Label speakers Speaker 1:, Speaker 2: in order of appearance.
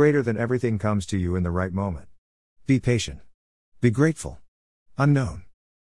Speaker 1: greater than everything comes to you in the right moment. Be patient. Be grateful. Unknown.